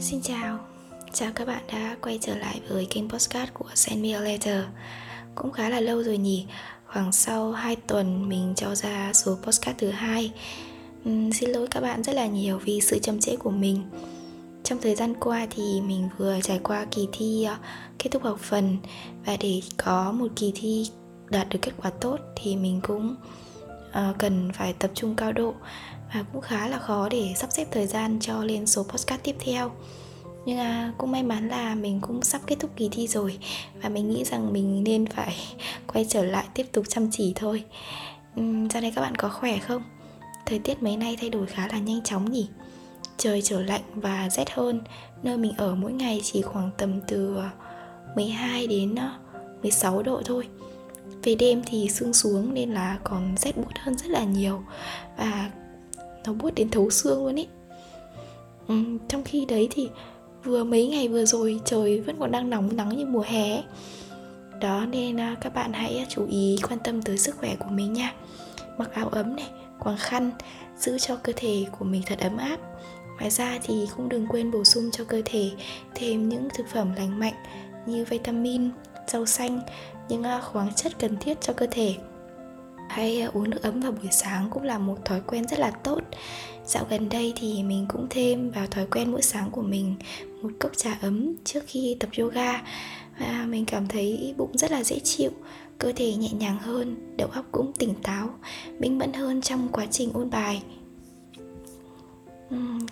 Xin chào, chào các bạn đã quay trở lại với kênh postcard của Send Me a Letter. Cũng khá là lâu rồi nhỉ, khoảng sau 2 tuần mình cho ra số postcard thứ hai. Uhm, Xin lỗi các bạn rất là nhiều vì sự chậm trễ của mình. Trong thời gian qua thì mình vừa trải qua kỳ thi ờ, kết thúc học phần. Và để có một kỳ thi đạt được kết quả tốt thì mình cũng ờ, cần phải tập trung cao độ và cũng khá là khó để sắp xếp thời gian cho lên số podcast tiếp theo. Nhưng à, cũng may mắn là mình cũng sắp kết thúc kỳ thi rồi. Và mình nghĩ rằng mình nên phải quay trở lại tiếp tục chăm chỉ thôi. Uhm, giờ này các bạn có khỏe không? Thời tiết mấy nay thay đổi khá là nhanh chóng nhỉ? Trời trở lạnh và rét hơn. Nơi mình ở mỗi ngày chỉ khoảng tầm từ à, 12 đến à, 16 độ thôi. Về đêm thì sương xuống nên là còn rét buốt hơn rất là nhiều. Và nó buốt đến thấu xương luôn ý. Ừ, trong khi đấy thì vừa mấy ngày vừa rồi trời vẫn còn đang nóng nắng như mùa hè đó nên à, các bạn hãy chú ý quan tâm tới sức khỏe của mình nha. Mặc áo ấm này quàng khăn giữ cho cơ thể của mình thật ấm áp. Ngoài ra thì cũng đừng quên bổ sung cho cơ thể thêm những thực phẩm lành mạnh như vitamin rau xanh những à, khoáng chất cần thiết cho cơ thể hay ờ, uống nước ấm vào buổi sáng cũng là một thói quen rất là tốt. Dạo gần đây thì mình cũng thêm vào thói quen mỗi sáng của mình một cốc trà ấm trước khi tập yoga. Và mình cảm thấy bụng rất là dễ chịu cơ thể nhẹ nhàng hơn đầu óc cũng tỉnh táo minh mẫn hơn trong quá trình ôn bài.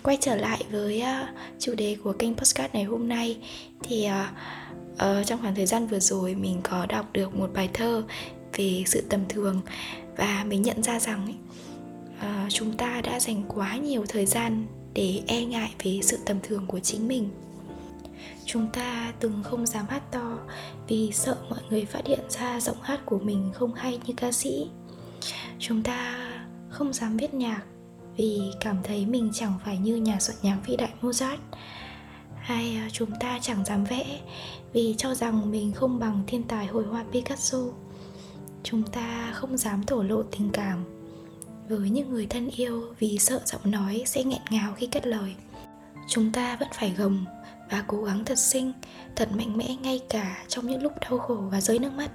Quay trở lại với uh, chủ đề của kênh postcard này hôm nay thì uh, uh, trong khoảng thời gian vừa rồi mình có đọc được một bài thơ về sự tầm thường và mình nhận ra rằng uh, chúng ta đã dành quá nhiều thời gian để e ngại về sự tầm thường của chính mình. Chúng ta từng không dám hát to vì sợ mọi người phát hiện ra giọng hát của mình không hay như ca sĩ. Chúng ta không dám viết nhạc vì cảm thấy mình chẳng phải như nhà soạn nhạc vĩ đại Mozart. Hay à, chúng ta chẳng dám vẽ vì cho rằng mình không bằng thiên tài hội họa Picasso chúng ta không dám thổ lộ tình cảm. Với những người thân yêu vì sợ giọng nói sẽ nghẹn ngào khi cất lời chúng ta vẫn phải gồng và cố gắng thật xinh thật mạnh mẽ ngay cả trong những lúc đau khổ và rơi nước mắt.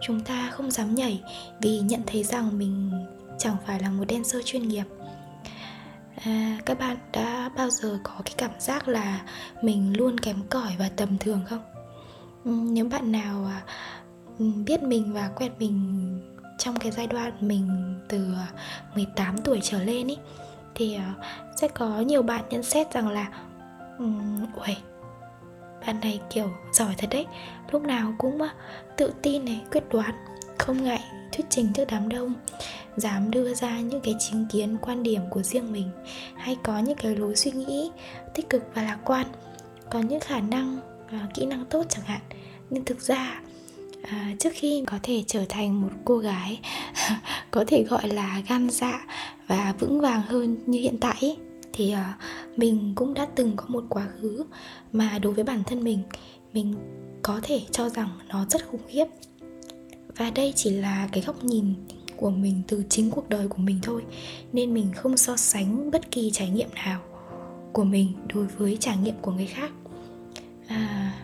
Chúng ta không dám nhảy vì nhận thấy rằng mình chẳng phải là một dancer chuyên nghiệp. À, các bạn đã bao giờ có cái cảm giác là mình luôn kém cỏi và tầm thường không? Ừ, nếu bạn nào à, biết mình và quen mình trong cái giai đoạn mình từ 18 tuổi trở lên ý, thì ờ, sẽ có nhiều bạn nhận xét rằng là ui bạn này kiểu giỏi thật đấy, lúc nào cũng tự tin này, quyết đoán, không ngại thuyết trình trước đám đông, dám đưa ra những cái chính kiến quan điểm của riêng mình, hay có những cái lối suy nghĩ tích cực và lạc quan, có những khả năng ờ, kỹ năng tốt chẳng hạn. Nhưng thực ra à, trước khi có thể trở thành một cô gái có thể gọi là gan dạ và vững vàng hơn như hiện tại ấy, thì à, mình cũng đã từng có một quá khứ mà đối với bản thân mình mình có thể cho rằng nó rất khủng khiếp. Và đây chỉ là cái góc nhìn của mình từ chính cuộc đời của mình thôi nên mình không so sánh bất kỳ trải nghiệm nào của mình đối với trải nghiệm của người khác. À,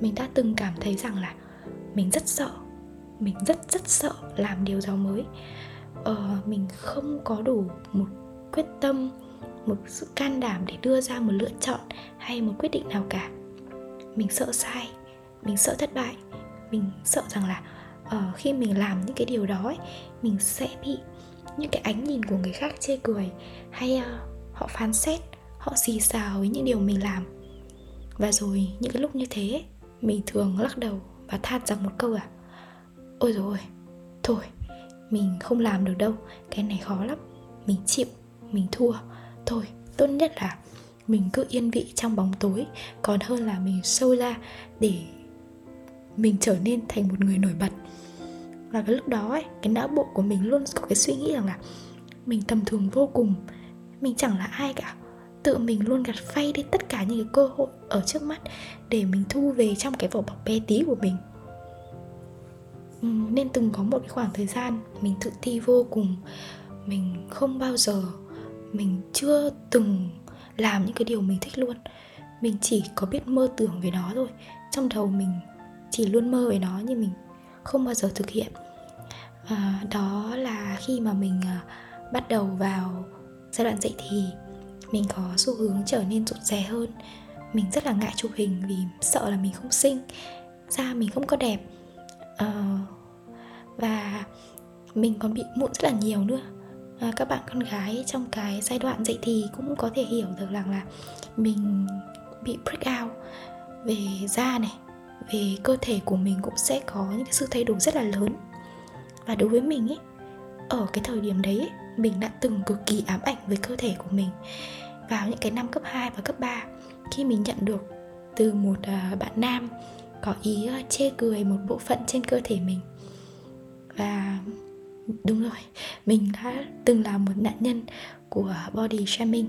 mình đã từng cảm thấy rằng là mình rất sợ mình rất rất sợ làm điều gì mới. Ờ, mình không có đủ một quyết tâm một sự can đảm để đưa ra một lựa chọn hay một quyết định nào cả. Mình sợ sai mình sợ thất bại mình sợ rằng là uh, khi mình làm những cái điều đó ấy, mình sẽ bị những cái ánh nhìn của người khác chê cười hay uh, họ phán xét họ xì xào với những điều mình làm. Và rồi những cái lúc như thế mình thường lắc đầu và than rằng một câu à ôi rồi thôi mình không làm được đâu cái này khó lắm. Mình chịu mình thua. Thôi tốt nhất là mình cứ yên vị trong bóng tối còn hơn là mình sâu ra để mình trở nên thành một người nổi bật. Và cái lúc đó ấy, cái não bộ của mình luôn có cái suy nghĩ rằng là mình tầm thường vô cùng mình chẳng là ai cả tự mình luôn gặt phay đi tất cả những cái cơ hội ở trước mắt để mình thu về trong cái vỏ bọc bé tí của mình. Ừ, nên từng có một cái khoảng thời gian mình tự ti vô cùng. Mình không bao giờ mình chưa từng làm những cái điều mình thích luôn. Mình chỉ có biết mơ tưởng về nó thôi. Trong đầu mình chỉ luôn mơ về nó nhưng mình không bao giờ thực hiện. À, đó là khi mà mình à, bắt đầu vào giai đoạn dậy thì mình có xu hướng trở nên rụt rè hơn. Mình rất là ngại chụp hình vì sợ là mình không xinh da mình không có đẹp. À, và mình còn bị mụn rất là nhiều nữa. À, các bạn con gái trong cái giai đoạn dậy thì cũng có thể hiểu được rằng là mình bị break out về da này về cơ thể của mình cũng sẽ có những cái sự thay đổi rất là lớn. Và đối với mình ấy ở cái thời điểm đấy ấy, mình đã từng cực kỳ ám ảnh với cơ thể của mình vào những cái năm cấp 2 và cấp 3 khi mình nhận được từ một uh, bạn nam có ý uh, chê cười một bộ phận trên cơ thể mình. Và đúng rồi mình đã từng là một nạn nhân của body shaming.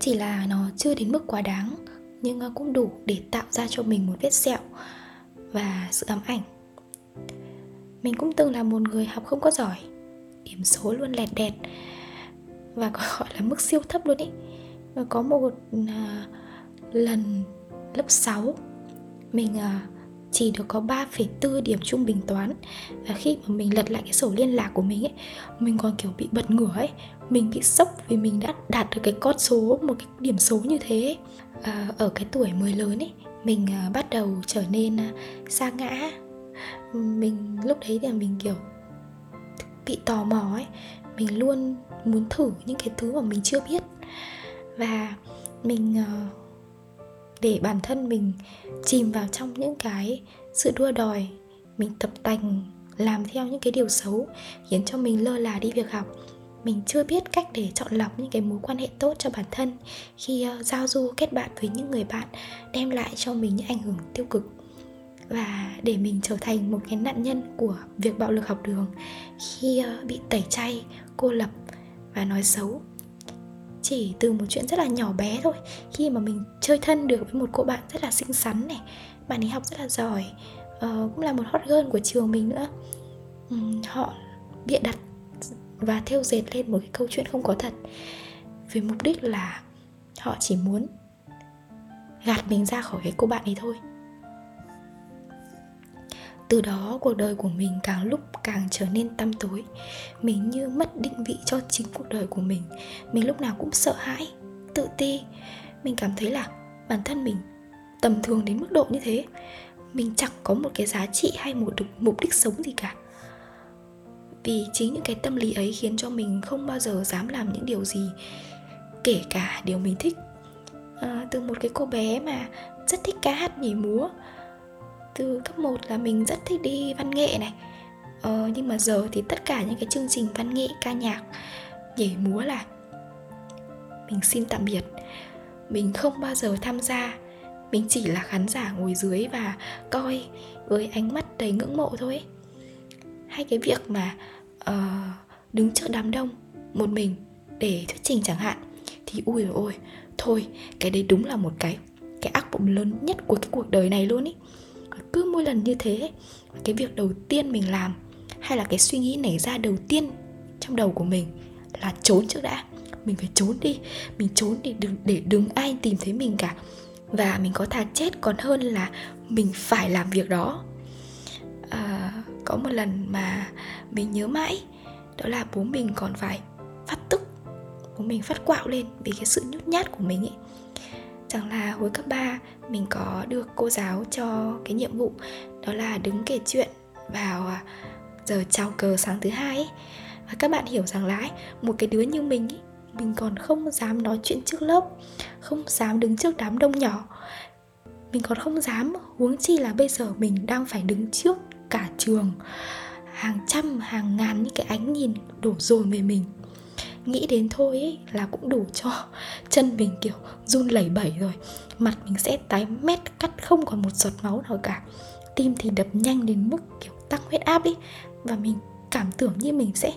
Chỉ là nó chưa đến mức quá đáng nhưng uh, cũng đủ để tạo ra cho mình một vết sẹo và sự ám ảnh. Mình cũng từng là một người học không có giỏi điểm số luôn lẹt đẹt. Và gọi là mức siêu thấp luôn ý. Và có một uh, lần lớp 6 mình uh, chỉ được có 3,4 điểm trung bình toán. Và khi mà mình lật lại cái sổ liên lạc của mình ấy mình còn kiểu bị bật ngửa ấy. Mình bị sốc vì mình đã đạt được cái con số một cái điểm số như thế. Ấy. À, ở cái tuổi mới lớn ấy mình à, bắt đầu trở nên à, xa ngã. Mình lúc đấy thì mình kiểu bị tò mò ấy. Mình luôn muốn thử những cái thứ mà mình chưa biết. Và mình ờ, để bản thân mình chìm vào trong những cái sự đua đòi, mình tập tành, làm theo những cái điều xấu, khiến cho mình lơ là đi việc học. Mình chưa biết cách để chọn lọc những cái mối quan hệ tốt cho bản thân khi ờ, giao du kết bạn với những người bạn đem lại cho mình những ảnh hưởng tiêu cực và để mình trở thành một cái nạn nhân của việc bạo lực học đường khi ờ, bị tẩy chay cô lập và nói xấu. Chỉ từ một chuyện rất là nhỏ bé thôi khi mà mình chơi thân được với một cô bạn rất là xinh xắn này bạn ấy học rất là giỏi uh, cũng là một hot girl của trường mình nữa. Um, họ bịa đặt và thêu dệt lên một cái câu chuyện không có thật với mục đích là họ chỉ muốn gạt mình ra khỏi cái cô bạn ấy thôi từ đó cuộc đời của mình càng lúc càng trở nên tăm tối. Mình như mất định vị cho chính cuộc đời của mình. Mình lúc nào cũng sợ hãi tự ti. Mình cảm thấy là bản thân mình tầm thường đến mức độ như thế. Mình chẳng có một cái giá trị hay một mục đích sống gì cả. Vì chính những cái tâm lý ấy khiến cho mình không bao giờ dám làm những điều gì kể cả điều mình thích. À, từ một cái cô bé mà rất thích ca hát nhảy múa từ cấp 1 là mình rất thích đi văn nghệ này. Ờ, nhưng mà giờ thì tất cả những cái chương trình văn nghệ ca nhạc nhảy múa là mình xin tạm biệt. Mình không bao giờ tham gia. Mình chỉ là khán giả ngồi dưới và coi với ánh mắt đầy ngưỡng mộ thôi. Hay cái việc mà uh, đứng trước đám đông một mình để thuyết trình chẳng hạn thì ui rồi ôi thôi cái đấy đúng là một cái cái ác mộng lớn nhất của cái cuộc đời này luôn ý cứ mỗi lần như thế cái việc đầu tiên mình làm hay là cái suy nghĩ nảy ra đầu tiên trong đầu của mình là trốn trước đã. Mình phải trốn đi mình trốn để đừng để đừng ai tìm thấy mình cả. Và mình có thà chết còn hơn là mình phải làm việc đó. À, có một lần mà mình nhớ mãi đó là bố mình còn phải phát tức bố mình phát quạo lên vì cái sự nhút nhát của mình ấy rằng là hồi cấp 3 mình có được cô giáo cho cái nhiệm vụ đó là đứng kể chuyện vào à, giờ chào cờ sáng thứ hai ấy. và các bạn hiểu rằng là ấy, một cái đứa như mình ấy, mình còn không dám nói chuyện trước lớp không dám đứng trước đám đông nhỏ. Mình còn không dám huống chi là bây giờ mình đang phải đứng trước cả trường. Hàng trăm hàng ngàn những cái ánh nhìn đổ dồn về mình nghĩ đến thôi ấy, là cũng đủ cho chân mình kiểu run lẩy bẩy rồi. Mặt mình sẽ tái mét cắt không còn một giọt máu nào cả. Tim thì đập nhanh đến mức kiểu tăng huyết áp ấy. Và mình cảm tưởng như mình sẽ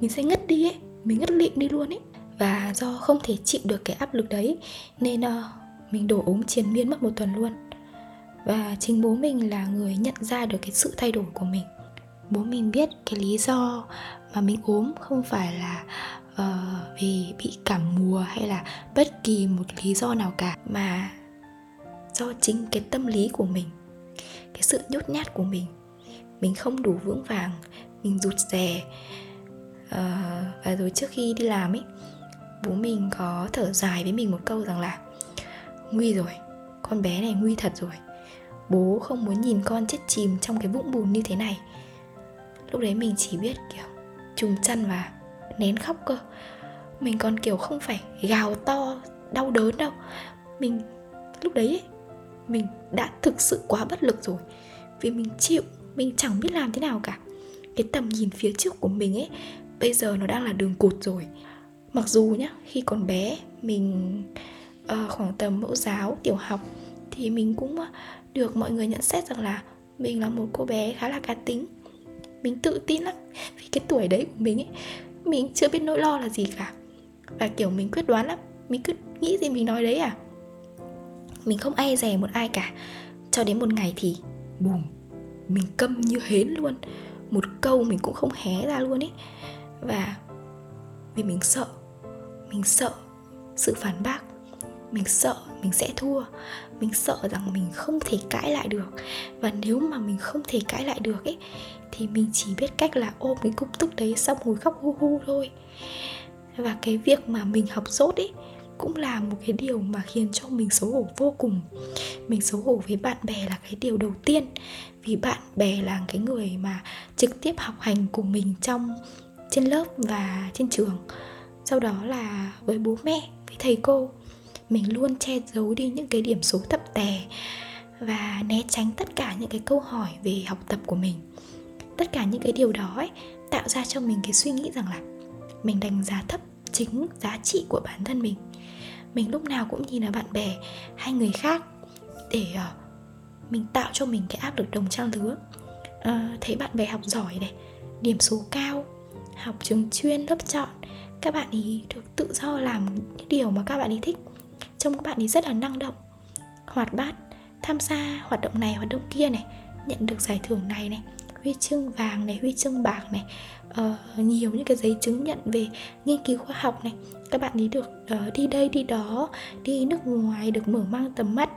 mình sẽ ngất đi ấy mình ngất lịm đi luôn ấy. Và do không thể chịu được cái áp lực đấy nên uh, mình đổ ốm triền miên mất một tuần luôn. Và chính bố mình là người nhận ra được cái sự thay đổi của mình. Bố mình biết cái lý do mà mình ốm không phải là uh, vì bị cảm mùa hay là bất kỳ một lý do nào cả mà do chính cái tâm lý của mình cái sự nhút nhát của mình. Mình không đủ vững vàng mình rụt rè. Uh, và rồi trước khi đi làm ấy bố mình có thở dài với mình một câu rằng là nguy rồi con bé này nguy thật rồi. Bố không muốn nhìn con chết chìm trong cái vũng bùn như thế này. Lúc đấy mình chỉ biết kiểu trùng chăn và nén khóc cơ. Mình còn kiểu không phải gào to đau đớn đâu. Mình lúc đấy ấy, mình đã thực sự quá bất lực rồi. Vì mình chịu mình chẳng biết làm thế nào cả. Cái tầm nhìn phía trước của mình ấy bây giờ nó đang là đường cụt rồi. Mặc dù nhá khi còn bé mình uh, khoảng tầm mẫu giáo tiểu học thì mình cũng ờ, được mọi người nhận xét rằng là mình là một cô bé khá là cá tính. Mình tự tin lắm. Vì cái tuổi đấy của mình ấy mình chưa biết nỗi lo là gì cả. Và kiểu mình quyết đoán lắm. Mình cứ nghĩ gì mình nói đấy à? Mình không ai dè một ai cả. Cho đến một ngày thì, bùm, mình câm như hến luôn. Một câu mình cũng không hé ra luôn ấy. Và vì mình sợ mình sợ sự phản bác. Mình sợ mình sẽ thua. Mình sợ rằng mình không thể cãi lại được. Và nếu mà mình không thể cãi lại được ấy, thì mình chỉ biết cách là ôm cái cục tức đấy xong ngồi khóc hu hu thôi. Và cái việc mà mình học dốt ấy, cũng là một cái điều mà khiến cho mình xấu hổ vô cùng. Mình xấu hổ với bạn bè là cái điều đầu tiên. Vì bạn bè là cái người mà trực tiếp học hành cùng mình trong, trên lớp và trên trường. Sau đó là với bố mẹ, với thầy cô mình luôn che giấu đi những cái điểm số thấp tè và né tránh tất cả những cái câu hỏi về học tập của mình. Tất cả những cái điều đó ấy tạo ra cho mình cái suy nghĩ rằng là mình đánh giá thấp chính giá trị của bản thân mình. Mình lúc nào cũng nhìn là bạn bè hay người khác để uh, mình tạo cho mình cái áp lực đồng trang lứa. Uh, thấy bạn bè học giỏi này điểm số cao học trường chuyên lớp chọn các bạn ý được tự do làm những điều mà các bạn ý thích trông các bạn ấy rất là năng động. Hoạt bát tham gia hoạt động này hoạt động kia này nhận được giải thưởng này này huy chương vàng này huy chương bạc này uh, nhiều những cái giấy chứng nhận về nghiên cứu khoa học này. Các bạn ấy được uh, đi đây đi đó đi nước ngoài được mở mang tầm mắt.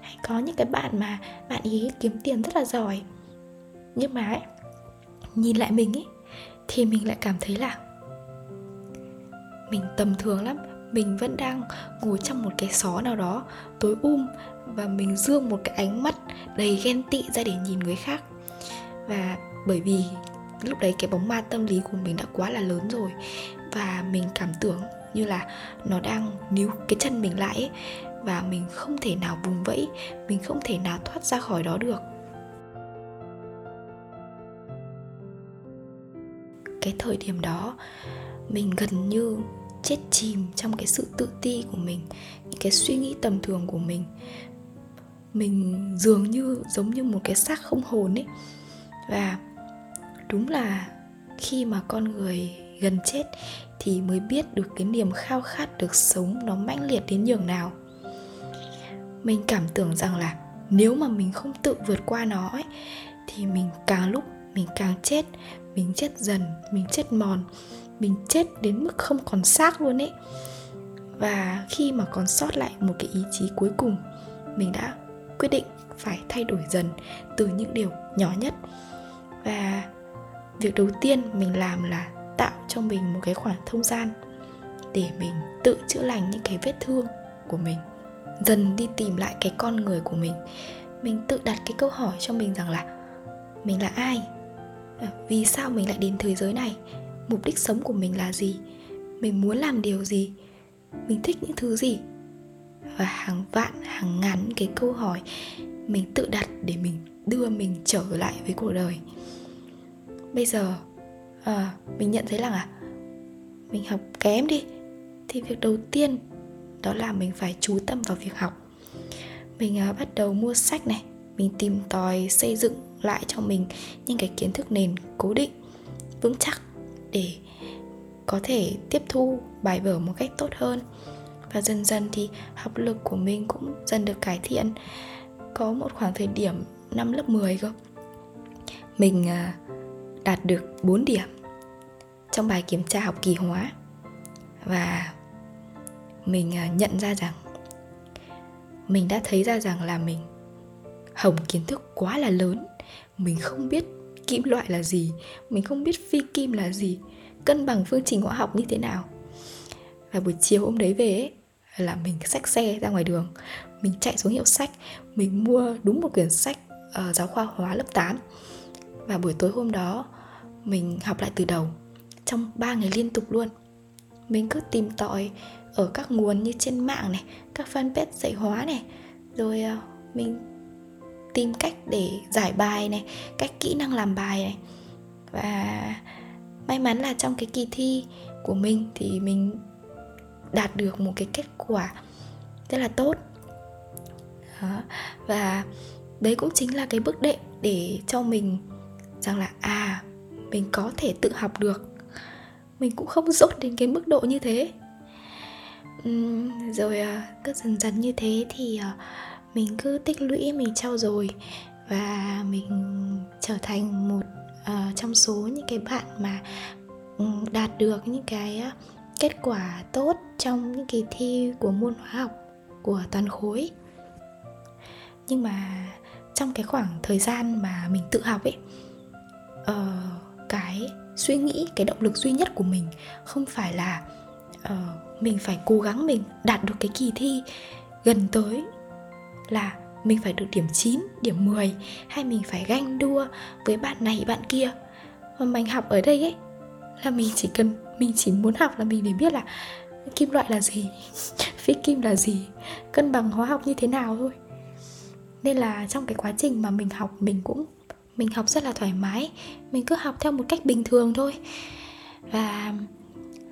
Hay có những cái bạn mà bạn ấy kiếm tiền rất là giỏi. Nhưng mà ấy, nhìn lại mình ấy thì mình lại cảm thấy là mình tầm thường lắm mình vẫn đang ngồi trong một cái xó nào đó tối um và mình dương một cái ánh mắt đầy ghen tị ra để nhìn người khác. Và bởi vì lúc đấy cái bóng ma tâm lý của mình đã quá là lớn rồi và mình cảm tưởng như là nó đang níu cái chân mình lại ấy, và mình không thể nào vùng vẫy mình không thể nào thoát ra khỏi đó được. Cái thời điểm đó mình gần như chết chìm trong cái sự tự ti của mình, những cái suy nghĩ tầm thường của mình. Mình dường như, giống như một cái xác không hồn ấy. Và đúng là khi mà con người gần chết thì mới biết được cái niềm khao khát được sống nó mãnh liệt đến nhường nào. Mình cảm tưởng rằng là nếu mà mình không tự vượt qua nó ấy, thì mình càng lúc mình càng chết, mình chết dần, mình chết mòn mình chết đến mức không còn xác luôn ấy. Và khi mà còn sót lại một cái ý chí cuối cùng, mình đã quyết định phải thay đổi dần từ những điều nhỏ nhất. Và việc đầu tiên mình làm là tạo cho mình một cái khoảng không gian để mình tự chữa lành những cái vết thương của mình, dần đi tìm lại cái con người của mình. Mình tự đặt cái câu hỏi cho mình rằng là mình là ai? Vì sao mình lại đến thế giới này? Mục đích sống của mình là gì? Mình muốn làm điều gì? Mình thích những thứ gì? Và hàng vạn hàng ngàn cái câu hỏi mình tự đặt để mình đưa mình trở lại với cuộc đời. Bây giờ à, mình nhận thấy rằng à mình học kém đi thì việc đầu tiên đó là mình phải chú tâm vào việc học. Mình à, bắt đầu mua sách này mình tìm tòi xây dựng lại cho mình những cái kiến thức nền cố định vững chắc để có thể tiếp thu bài vở một cách tốt hơn. Và dần dần thì học lực của mình cũng dần được cải thiện. Có một khoảng thời điểm năm lớp 10 cơ, mình à, đạt được 4 điểm trong bài kiểm tra học kỳ hóa. Và mình à, nhận ra rằng, mình đã thấy ra rằng là mình hồng kiến thức quá là lớn. Mình không biết kim loại là gì? Mình không biết phi kim là gì. Cân bằng phương trình hóa học như thế nào? Và buổi chiều hôm đấy về ấy, là mình xách xe ra ngoài đường. Mình chạy xuống hiệu sách. Mình mua đúng một quyển sách uh, giáo khoa hóa lớp 8 và buổi tối hôm đó mình học lại từ đầu. Trong 3 ngày liên tục luôn. Mình cứ tìm tòi ở các nguồn như trên mạng này các fanpage dạy hóa này. Rồi uh, mình tìm cách để giải bài này cách kỹ năng làm bài này. Và may mắn là trong cái kỳ thi của mình thì mình đạt được một cái kết quả rất là tốt. Đó. và đấy cũng chính là cái bước đệm để cho mình rằng là à mình có thể tự học được. Mình cũng không dốt đến cái mức độ như thế. Uhm, rồi à, cứ dần dần như thế thì uh, mình cứ tích lũy mình trau dồi và mình trở thành một uh, trong số những cái bạn mà ừ, đạt được những cái kết quả tốt trong những kỳ thi của môn hóa học của toàn khối. Nhưng mà trong cái khoảng thời gian mà mình tự học ấy uh, cái suy nghĩ cái động lực duy nhất của mình không phải là uh, mình phải cố gắng mình đạt được cái kỳ thi gần tới là mình phải được điểm 9, điểm 10 hay mình phải ganh đua với bạn này bạn kia. Mà mình học ở đây ấy là mình chỉ cần mình chỉ muốn học là mình để biết là kim loại là gì, phi kim là gì, cân bằng hóa học như thế nào thôi. Nên là trong cái quá trình mà mình học mình cũng mình học rất là thoải mái, mình cứ học theo một cách bình thường thôi. Và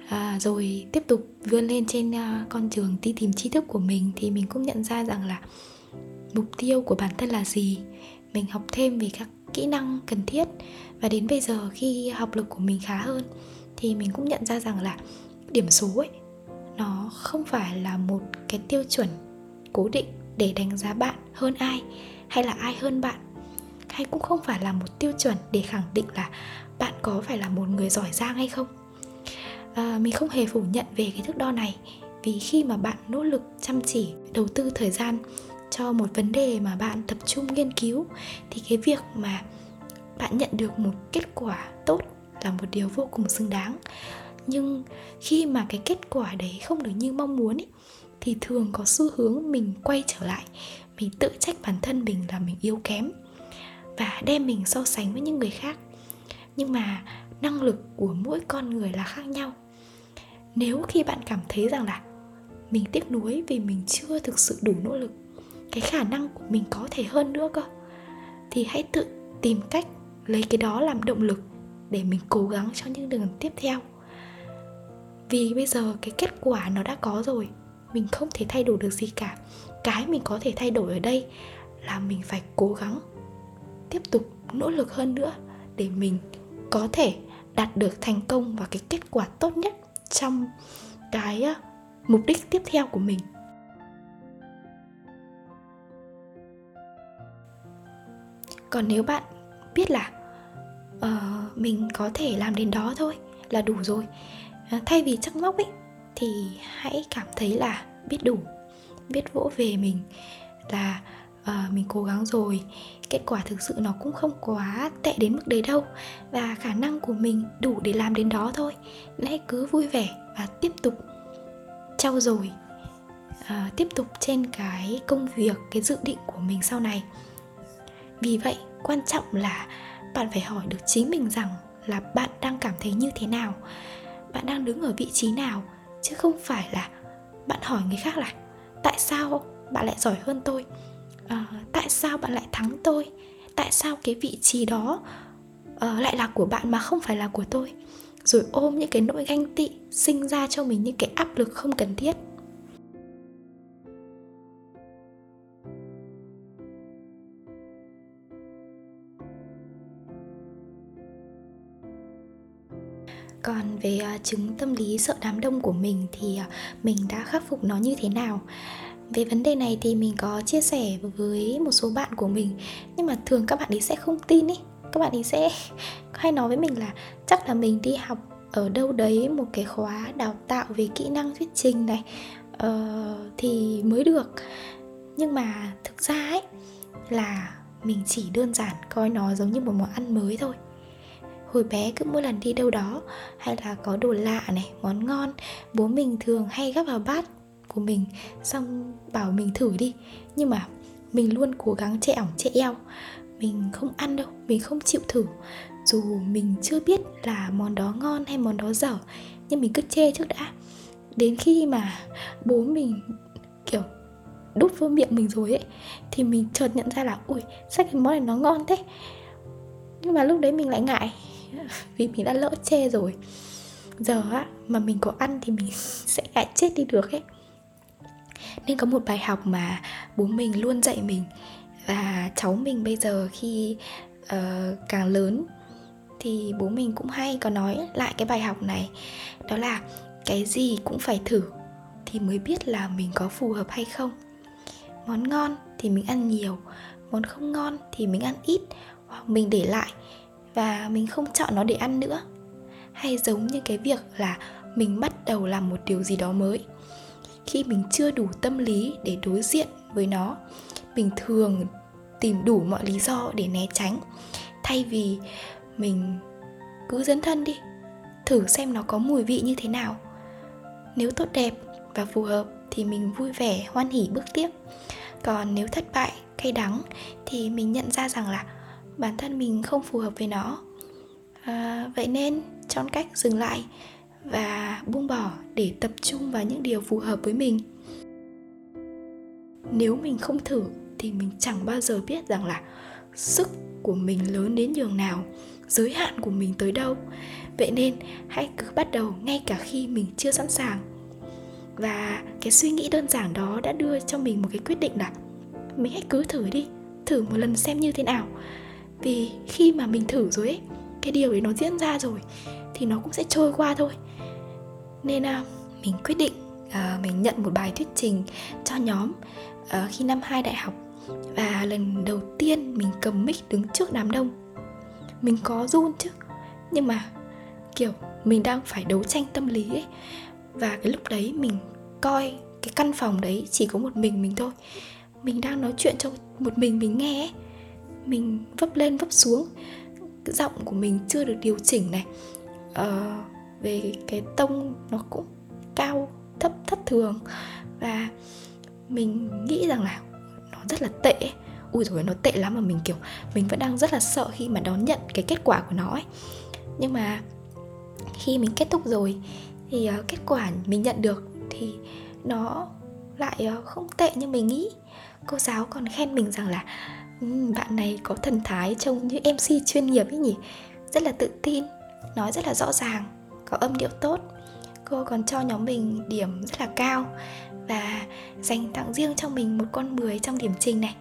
à, rồi tiếp tục vươn lên trên uh, con đường đi tìm tri thức của mình thì mình cũng nhận ra rằng là mục tiêu của bản thân là gì? Mình học thêm về các kỹ năng cần thiết. Và đến bây giờ khi học lực của mình khá hơn thì mình cũng nhận ra rằng là điểm số ấy nó không phải là một cái tiêu chuẩn cố định để đánh giá bạn hơn ai hay là ai hơn bạn. Hay cũng không phải là một tiêu chuẩn để khẳng định là bạn có phải là một người giỏi giang hay không. À, mình không hề phủ nhận về cái thước đo này. Vì khi mà bạn nỗ lực chăm chỉ đầu tư thời gian cho một vấn đề mà bạn tập trung nghiên cứu thì cái việc mà bạn nhận được một kết quả tốt là một điều vô cùng xứng đáng. Nhưng khi mà cái kết quả đấy không được như mong muốn ý, thì thường có xu hướng mình quay trở lại mình tự trách bản thân mình là mình yếu kém và đem mình so sánh với những người khác. Nhưng mà năng lực của mỗi con người là khác nhau. Nếu khi bạn cảm thấy rằng là mình tiếc nuối vì mình chưa thực sự đủ nỗ lực cái khả năng của mình có thể hơn nữa cơ. Thì hãy tự tìm cách lấy cái đó làm động lực để mình cố gắng cho những đường tiếp theo. Vì bây giờ cái kết quả nó đã có rồi, mình không thể thay đổi được gì cả. Cái mình có thể thay đổi ở đây là mình phải cố gắng, tiếp tục nỗ lực hơn nữa để mình có thể đạt được thành công và cái kết quả tốt nhất trong cái ờ, mục đích tiếp theo của mình. Còn nếu bạn biết là uh, mình có thể làm đến đó thôi là đủ rồi. Uh, thay vì chắc móc ấy thì hãy cảm thấy là biết đủ biết vỗ về mình là uh, mình cố gắng rồi. Kết quả thực sự nó cũng không quá tệ đến mức đấy đâu và khả năng của mình đủ để làm đến đó thôi. Hãy cứ vui vẻ và tiếp tục trau dồi uh, tiếp tục trên cái công việc cái dự định của mình sau này vì vậy quan trọng là bạn phải hỏi được chính mình rằng là bạn đang cảm thấy như thế nào. Bạn đang đứng ở vị trí nào chứ không phải là bạn hỏi người khác là tại sao bạn lại giỏi hơn tôi? À, tại sao bạn lại thắng tôi? Tại sao cái vị trí đó uh, lại là của bạn mà không phải là của tôi? Rồi ôm những cái nỗi ganh tị sinh ra cho mình những cái áp lực không cần thiết. Còn về uh, chứng tâm lý sợ đám đông của mình thì uh, mình đã khắc phục nó như thế nào? Về vấn đề này thì mình có chia sẻ với một số bạn của mình nhưng mà thường các bạn ấy sẽ không tin ý. Các bạn ấy sẽ hay nói với mình là chắc là mình đi học ở đâu đấy một cái khóa đào tạo về kỹ năng thuyết trình này uh, thì mới được. Nhưng mà thực ra ấy là mình chỉ đơn giản coi nó giống như một món ăn mới thôi hồi bé cứ mỗi lần đi đâu đó, hay là có đồ lạ này, món ngon, bố mình thường hay gắp vào bát của mình, xong bảo mình thử đi. Nhưng mà mình luôn cố gắng che ỏng, che eo. Mình không ăn đâu, mình không chịu thử. Dù mình chưa biết là món đó ngon hay món đó dở, nhưng mình cứ chê trước đã. Đến khi mà bố mình, kiểu, đút vô miệng mình rồi ấy, thì mình chợt nhận ra là ui sao cái món này nó ngon thế? Nhưng mà lúc đấy mình lại ngại. vì mình đã lỡ chê rồi. Giờ á mà mình có ăn thì mình sẽ lại chết đi được ấy. Nên có một bài học mà bố mình luôn dạy mình. Và cháu mình bây giờ khi uh, càng lớn thì bố mình cũng hay có nói lại cái bài học này. Đó là cái gì cũng phải thử thì mới biết là mình có phù hợp hay không. Món ngon thì mình ăn nhiều món không ngon thì mình ăn ít hoặc mình để lại và mình không chọn nó để ăn nữa. Hay giống như cái việc là mình bắt đầu làm một điều gì đó mới. Khi mình chưa đủ tâm lý để đối diện với nó, mình thường tìm đủ mọi lý do để né tránh. Thay vì mình cứ dấn thân đi, thử xem nó có mùi vị như thế nào. Nếu tốt đẹp và phù hợp thì mình vui vẻ, hoan hỉ bước tiếp. Còn nếu thất bại, cay đắng thì mình nhận ra rằng là bản thân mình không phù hợp với nó. À, vậy nên chọn cách dừng lại và buông bỏ để tập trung vào những điều phù hợp với mình. Nếu mình không thử thì mình chẳng bao giờ biết rằng là sức của mình lớn đến nhường nào giới hạn của mình tới đâu. Vậy nên hãy cứ bắt đầu ngay cả khi mình chưa sẵn sàng. Và cái suy nghĩ đơn giản đó đã đưa cho mình một cái quyết định là mình hãy cứ thử đi thử một lần xem như thế nào vì khi mà mình thử rồi ấy cái điều đấy nó diễn ra rồi thì nó cũng sẽ trôi qua thôi. Nên à, mình quyết định à, mình nhận một bài thuyết trình cho nhóm à, khi năm 2 đại học. Và lần đầu tiên mình cầm mic đứng trước đám đông. Mình có run chứ nhưng mà kiểu mình đang phải đấu tranh tâm lý ấy. Và cái lúc đấy mình coi cái căn phòng đấy chỉ có một mình mình thôi. Mình đang nói chuyện cho một mình mình nghe ấy mình vấp lên vấp xuống. Cái giọng của mình chưa được điều chỉnh này. Ờ, về cái tông nó cũng cao thấp thất thường. Và mình nghĩ rằng là nó rất là tệ. Ui rồi nó tệ lắm mà mình kiểu mình vẫn đang rất là sợ khi mà đón nhận cái kết quả của nó ấy. Nhưng mà khi mình kết thúc rồi thì uh, kết quả mình nhận được thì nó lại uh, không tệ như mình nghĩ. Cô giáo còn khen mình rằng là Ừ, bạn này có thần thái trông như mc chuyên nghiệp ấy nhỉ? Rất là tự tin, nói rất là rõ ràng, có âm điệu tốt. Cô còn cho nhóm mình điểm rất là cao và dành tặng riêng cho mình một con 10 trong điểm trình này,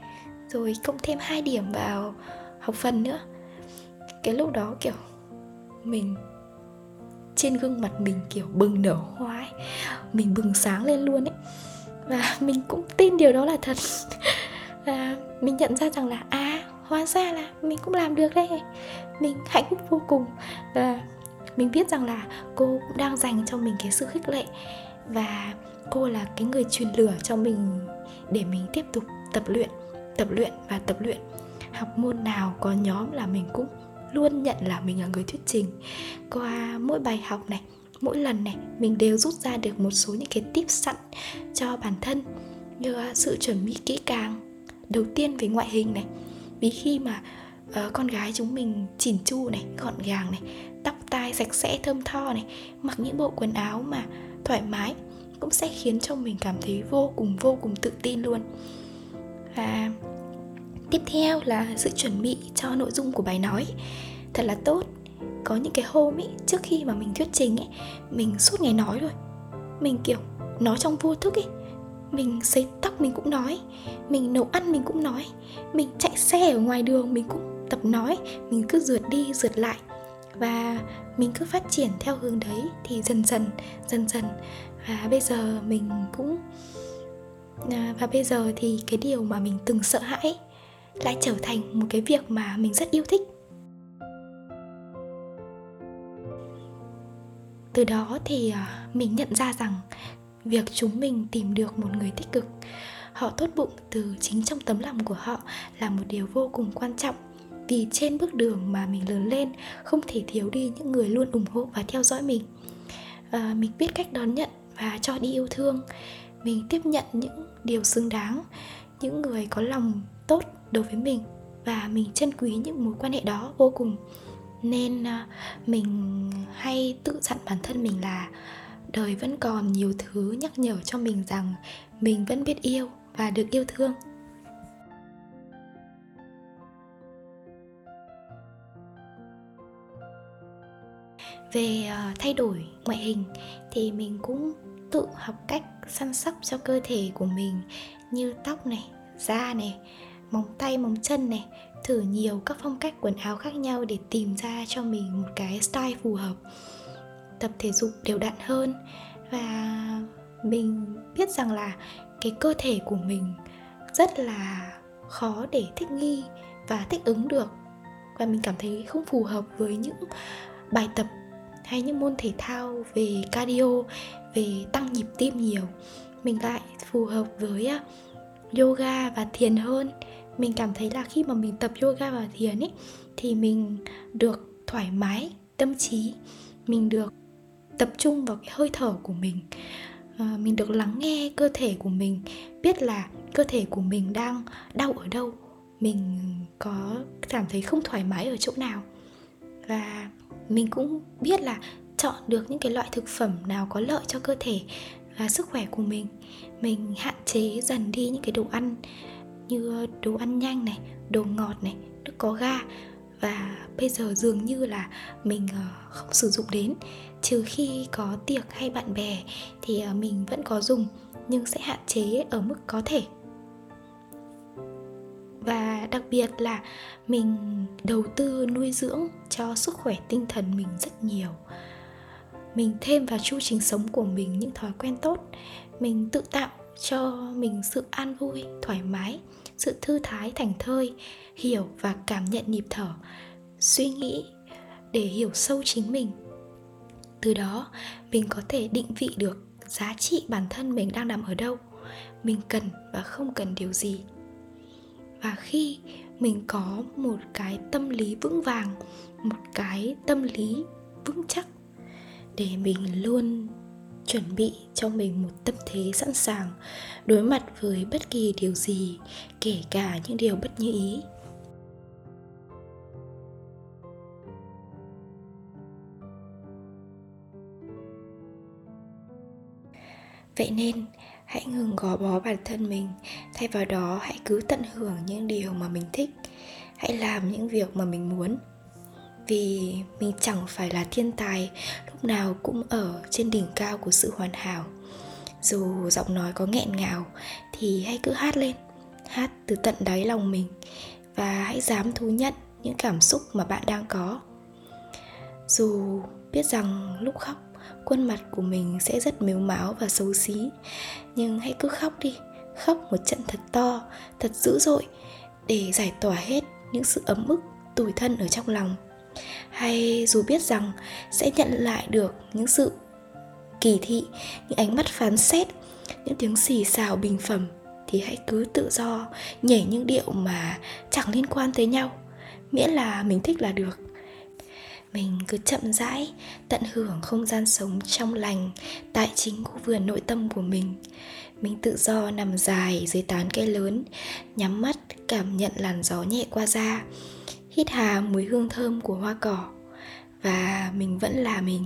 rồi cộng thêm hai điểm vào học phần nữa. Cái lúc đó, kiểu, mình trên gương mặt mình, kiểu, bừng nở hoa ấy. mình bừng sáng lên luôn ấy. Và mình cũng tin điều đó là thật và mình nhận ra rằng là à hóa ra là mình cũng làm được đấy. Mình hạnh phúc vô cùng. Và mình biết rằng là cô cũng đang dành cho mình cái sự khích lệ. Và cô là cái người truyền lửa cho mình để mình tiếp tục tập luyện tập luyện và tập luyện. Học môn nào có nhóm là mình cũng luôn nhận là mình là người thuyết trình. Qua mỗi bài học này, mỗi lần này, mình đều rút ra được một số những cái tip sẵn cho bản thân. Như sự chuẩn bị kỹ càng đầu tiên về ngoại hình này. Vì khi mà uh, con gái chúng mình chỉn chu này gọn gàng này tóc tai sạch sẽ thơm tho này mặc những bộ quần áo mà thoải mái cũng sẽ khiến cho mình cảm thấy vô cùng vô cùng tự tin luôn. Và tiếp theo là sự chuẩn bị cho nội dung của bài nói. Thật là tốt có những cái hôm ấy trước khi mà mình thuyết trình ấy mình suốt ngày nói rồi mình kiểu nói trong vô thức ấy mình sấy tóc mình cũng nói, mình nấu ăn mình cũng nói, mình chạy xe ở ngoài đường mình cũng tập nói, mình cứ rượt đi, rượt lại. Và mình cứ phát triển theo hướng đấy thì dần dần dần dần. Và bây giờ mình cũng à, và bây giờ thì cái điều mà mình từng sợ hãi lại trở thành một cái việc mà mình rất yêu thích. Từ đó thì à, mình nhận ra rằng việc chúng mình tìm được một người tích cực họ tốt bụng từ chính trong tấm lòng của họ là một điều vô cùng quan trọng. Vì trên bước đường mà mình lớn lên không thể thiếu đi những người luôn ủng hộ và theo dõi mình. À, mình biết cách đón nhận và cho đi yêu thương. Mình tiếp nhận những điều xứng đáng những người có lòng tốt đối với mình và mình trân quý những mối quan hệ đó vô cùng. Nên à, mình hay tự dặn bản thân mình là đời vẫn còn nhiều thứ nhắc nhở cho mình rằng mình vẫn biết yêu và được yêu thương. Về ờ, thay đổi ngoại hình thì mình cũng tự học cách săn sóc cho cơ thể của mình như tóc này, da này, móng tay, móng chân này, thử nhiều các phong cách quần áo khác nhau để tìm ra cho mình một cái style phù hợp tập thể dục đều đặn hơn. Và mình biết rằng là cái cơ thể của mình rất là khó để thích nghi và thích ứng được. Và mình cảm thấy không phù hợp với những bài tập hay những môn thể thao về cardio, về tăng nhịp tim nhiều. Mình lại phù hợp với à, yoga và thiền hơn. Mình cảm thấy là khi mà mình tập yoga và thiền ấy, thì mình được thoải mái, tâm trí. Mình được tập trung vào cái hơi thở của mình. À, mình được lắng nghe cơ thể của mình biết là cơ thể của mình đang đau ở đâu. Mình có cảm thấy không thoải mái ở chỗ nào. Và mình cũng biết là chọn được những cái loại thực phẩm nào có lợi cho cơ thể và sức khỏe của mình. Mình hạn chế dần đi những cái đồ ăn như đồ ăn nhanh này đồ ngọt này nước có ga. Và bây giờ dường như là mình ờ, không sử dụng đến trừ khi có tiệc hay bạn bè thì à, mình vẫn có dùng, nhưng sẽ hạn chế ở mức có thể. Và đặc biệt là mình đầu tư nuôi dưỡng cho sức khỏe tinh thần mình rất nhiều. Mình thêm vào chu trình sống của mình những thói quen tốt. Mình tự tạo cho mình sự an vui, thoải mái, sự thư thái thành thơi, hiểu và cảm nhận nhịp thở, suy nghĩ để hiểu sâu chính mình từ đó, mình có thể định vị được giá trị bản thân mình đang nằm ở đâu. Mình cần và không cần điều gì. Và khi mình có một cái tâm lý vững vàng, một cái tâm lý vững chắc để mình luôn chuẩn bị cho mình một tâm thế sẵn sàng đối mặt với bất kỳ điều gì, kể cả những điều bất như ý vậy nên, hãy ngừng gò bó bản thân mình. Thay vào đó, hãy cứ tận hưởng những điều mà mình thích. Hãy làm những việc mà mình muốn. Vì mình chẳng phải là thiên tài, lúc nào cũng ở trên đỉnh cao của sự hoàn hảo. Dù giọng nói có nghẹn ngào, thì hãy cứ hát lên. Hát từ tận đáy lòng mình. Và hãy dám thú nhận những cảm xúc mà bạn đang có. Dù biết rằng lúc khóc khuôn mặt của mình sẽ rất mếu máo và xấu xí. Nhưng hãy cứ khóc đi, khóc một trận thật to, thật dữ dội để giải tỏa hết những sự ấm ức, tủi thân ở trong lòng. Hay dù biết rằng sẽ nhận lại được những sự kỳ thị, những ánh mắt phán xét, những tiếng xì xào bình phẩm, thì hãy cứ tự do nhảy những điệu mà chẳng liên quan tới nhau. Miễn là mình thích là được mình cứ chậm rãi, tận hưởng không gian sống trong lành, tại chính khu vườn nội tâm của mình. Mình tự do nằm dài dưới tán cây lớn, nhắm mắt, cảm nhận làn gió nhẹ qua da, hít hà mùi hương thơm của hoa cỏ. Và mình vẫn là mình,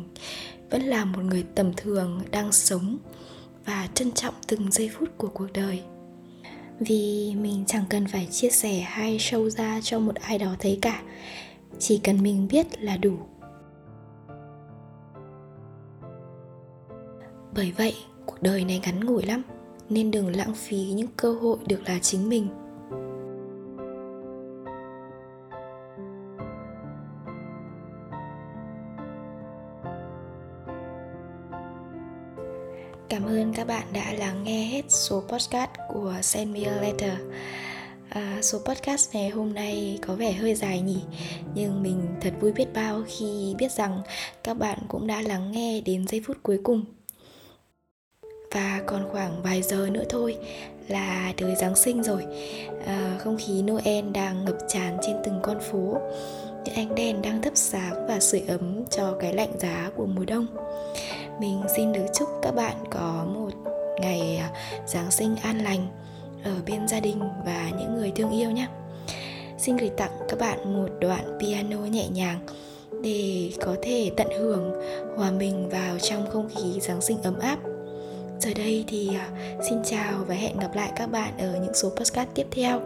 vẫn là một người tầm thường đang sống và trân trọng từng giây phút của cuộc đời. Vì mình chẳng cần phải chia sẻ hay show ra cho một ai đó thấy cả chỉ cần mình biết là đủ. Bởi vậy, cuộc đời này ngắn ngủi lắm, nên đừng lãng phí những cơ hội được là chính mình. Cảm ơn các bạn đã lắng nghe hết số podcast của Send Me a Letter à, Số podcast này hôm nay có vẻ hơi dài nhỉ Nhưng mình thật vui biết bao khi biết rằng các bạn cũng đã lắng nghe đến giây phút cuối cùng. Và còn khoảng vài giờ nữa thôi là tới Giáng sinh rồi. À, Không khí Noel đang ngập tràn trên từng con phố. Những ánh đèn đang thắp sáng và sưởi ấm cho cái lạnh giá của mùa đông. Mình xin được chúc các bạn có một ngày à, Giáng sinh an lành. Ở bên gia đình và những người thương yêu nhé Xin gửi tặng các bạn một đoạn piano nhẹ nhàng để có thể tận hưởng hòa mình vào trong không khí Giáng sinh ấm áp. Giờ đây thì à, xin chào và hẹn gặp lại các bạn ở những số podcast tiếp theo.